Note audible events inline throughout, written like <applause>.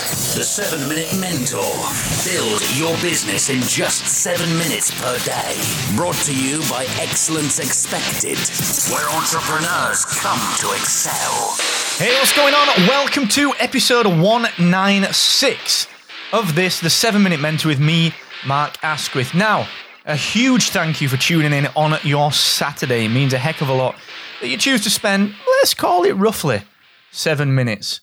The 7 Minute Mentor. Build your business in just 7 minutes per day. Brought to you by Excellence Expected, where entrepreneurs come to excel. Hey, what's going on? Welcome to episode 196 of this, the 7 Minute Mentor with me, Mark Asquith. Now, a huge thank you for tuning in on your Saturday. It means a heck of a lot that you choose to spend, let's call it roughly, seven minutes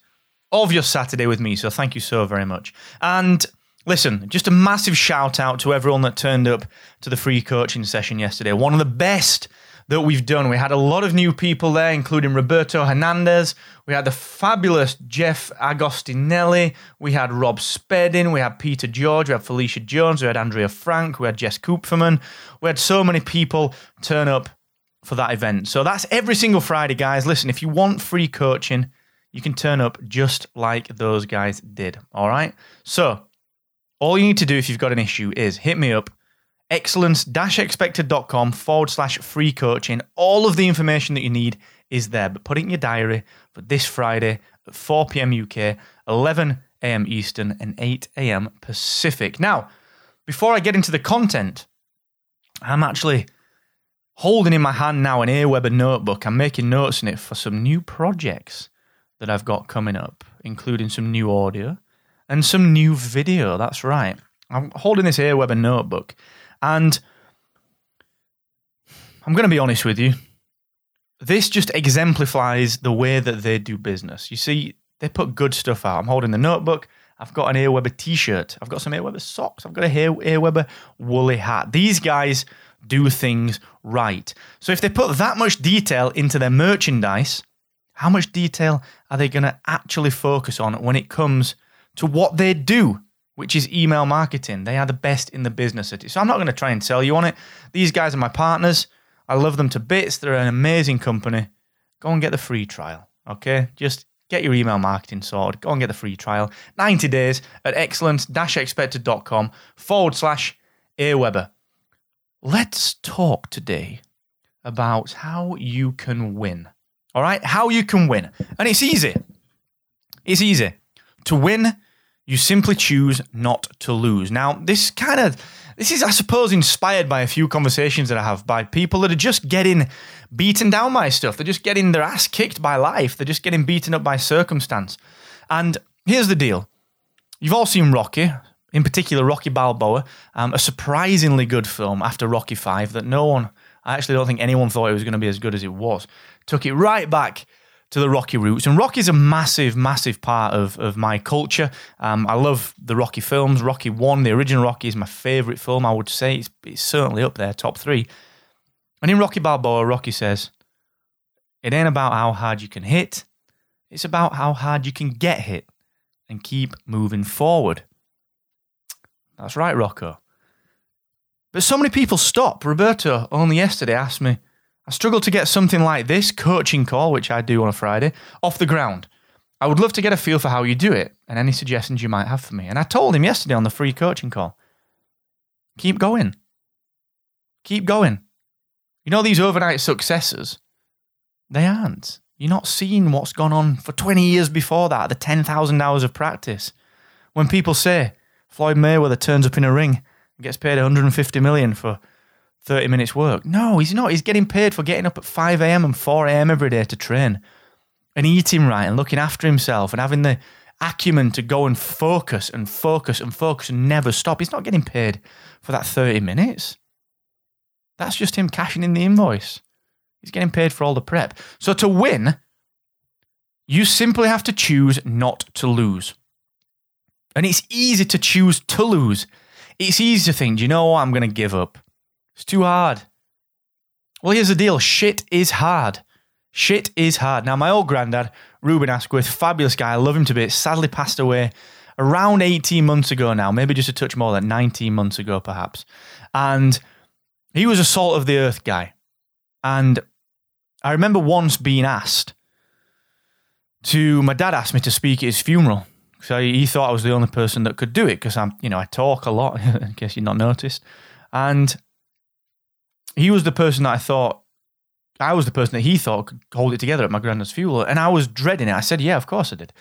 of your Saturday with me. So thank you so very much. And listen, just a massive shout out to everyone that turned up to the free coaching session yesterday. One of the best that we've done. We had a lot of new people there, including Roberto Hernandez. We had the fabulous Jeff Agostinelli. We had Rob Spedding. We had Peter George. We had Felicia Jones. We had Andrea Frank. We had Jess Koopferman. We had so many people turn up for that event. So that's every single Friday, guys. Listen, if you want free coaching, you can turn up just like those guys did. All right. So all you need to do if you've got an issue is hit me up excellence-expected.com forward slash free coaching. All of the information that you need is there, but put it in your diary for this Friday at 4 p.m. UK, 11 a.m. Eastern, and 8 a.m. Pacific. Now, before I get into the content, I'm actually holding in my hand now an Aweber notebook. I'm making notes in it for some new projects that I've got coming up, including some new audio and some new video. That's right. I'm holding this Aweber notebook and I'm going to be honest with you. This just exemplifies the way that they do business. You see, they put good stuff out. I'm holding the notebook. I've got an Aweber t-shirt. I've got some Aweber socks. I've got a Aweber woolly hat. These guys do things right. So if they put that much detail into their merchandise, how much detail are they going to actually focus on when it comes to what they do? which is email marketing. They are the best in the business at it. So I'm not going to try and sell you on it. These guys are my partners. I love them to bits. They're an amazing company. Go and get the free trial. Okay? Just get your email marketing sorted. Go and get the free trial. 90 days at excellence-expected.com forward slash Aweber. Let's talk today about how you can win. All right? How you can win. And it's easy. It's easy. To win, you simply choose not to lose. Now, this kind of this is, I suppose, inspired by a few conversations that I have by people that are just getting beaten down by stuff. They're just getting their ass kicked by life. They're just getting beaten up by circumstance. And here's the deal: you've all seen Rocky, in particular Rocky Balboa, um, a surprisingly good film after Rocky Five that no one, I actually don't think anyone thought it was going to be as good as it was. Took it right back to the Rocky roots. And Rocky's a massive, massive part of, of my culture. Um, I love the Rocky films. Rocky 1, the original Rocky, is my favourite film, I would say. It's, it's certainly up there, top three. And in Rocky Balboa, Rocky says, It ain't about how hard you can hit, it's about how hard you can get hit and keep moving forward. That's right, Rocco. But so many people stop. Roberto only yesterday asked me, I struggle to get something like this coaching call, which I do on a Friday, off the ground. I would love to get a feel for how you do it and any suggestions you might have for me. And I told him yesterday on the free coaching call keep going. Keep going. You know, these overnight successes, they aren't. You're not seeing what's gone on for 20 years before that, the 10,000 hours of practice. When people say Floyd Mayweather turns up in a ring gets paid 150 million for 30 minutes work. No, he's not. He's getting paid for getting up at 5 a.m. and 4 a.m. every day to train and eating right and looking after himself and having the acumen to go and focus and focus and focus and never stop. He's not getting paid for that 30 minutes. That's just him cashing in the invoice. He's getting paid for all the prep. So to win, you simply have to choose not to lose. And it's easy to choose to lose. It's easy to think, do you know what? I'm going to give up. It's too hard. Well, here's the deal shit is hard. Shit is hard. Now, my old granddad, Ruben Asquith, fabulous guy, I love him to bits, sadly passed away around 18 months ago now, maybe just a touch more than 19 months ago, perhaps. And he was a salt of the earth guy. And I remember once being asked to, my dad asked me to speak at his funeral. So he thought I was the only person that could do it because I'm, you know, I talk a lot, <laughs> in case you've not noticed. And he was the person that I thought, I was the person that he thought could hold it together at my granddad's funeral. And I was dreading it. I said, yeah, of course I did.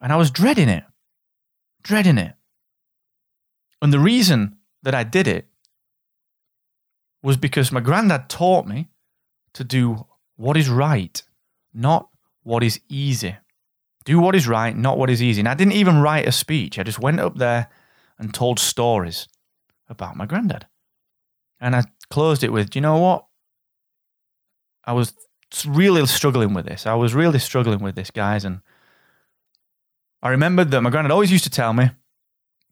And I was dreading it, dreading it. And the reason that I did it was because my granddad taught me to do what is right, not what is easy. Do what is right, not what is easy. And I didn't even write a speech. I just went up there and told stories about my granddad. And I closed it with, do you know what? I was really struggling with this. I was really struggling with this, guys. And I remembered that my granddad always used to tell me,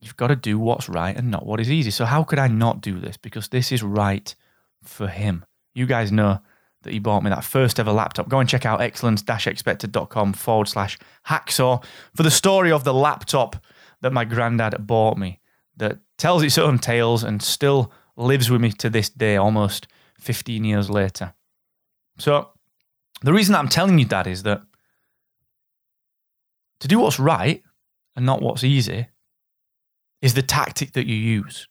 you've got to do what's right and not what is easy. So how could I not do this? Because this is right for him. You guys know that he bought me that first ever laptop. Go and check out excellence-expected.com forward slash hacksaw for the story of the laptop that my granddad bought me that tells its own tales and still lives with me to this day, almost 15 years later. So the reason I'm telling you that is that to do what's right and not what's easy is the tactic that you use.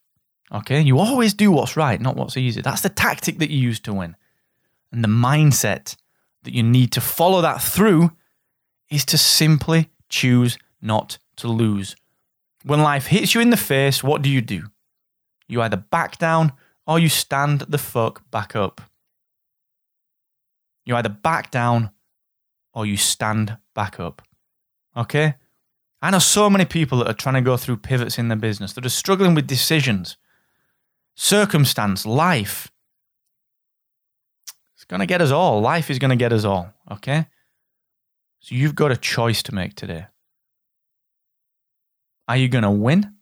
Okay? You always do what's right, not what's easy. That's the tactic that you use to win. And the mindset that you need to follow that through is to simply choose not to lose. When life hits you in the face, what do you do? You either back down or you stand the fuck back up. You either back down or you stand back up. Okay? I know so many people that are trying to go through pivots in their business that are struggling with decisions, circumstance, life going to get us all. Life is going to get us all. Okay? So you've got a choice to make today. Are you going to win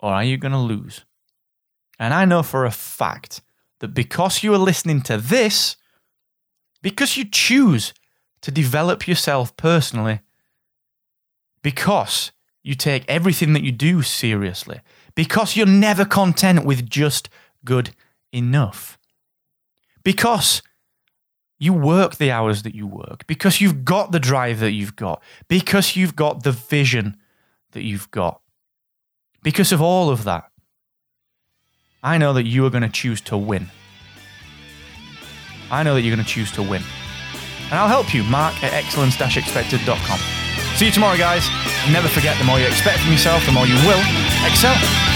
or are you going to lose? And I know for a fact that because you are listening to this, because you choose to develop yourself personally, because you take everything that you do seriously, because you're never content with just good enough because you work the hours that you work, because you've got the drive that you've got, because you've got the vision that you've got. Because of all of that, I know that you are going to choose to win. I know that you're going to choose to win. And I'll help you, mark at excellence-expected.com. See you tomorrow, guys. never forget, the more you expect from yourself, the more you will excel.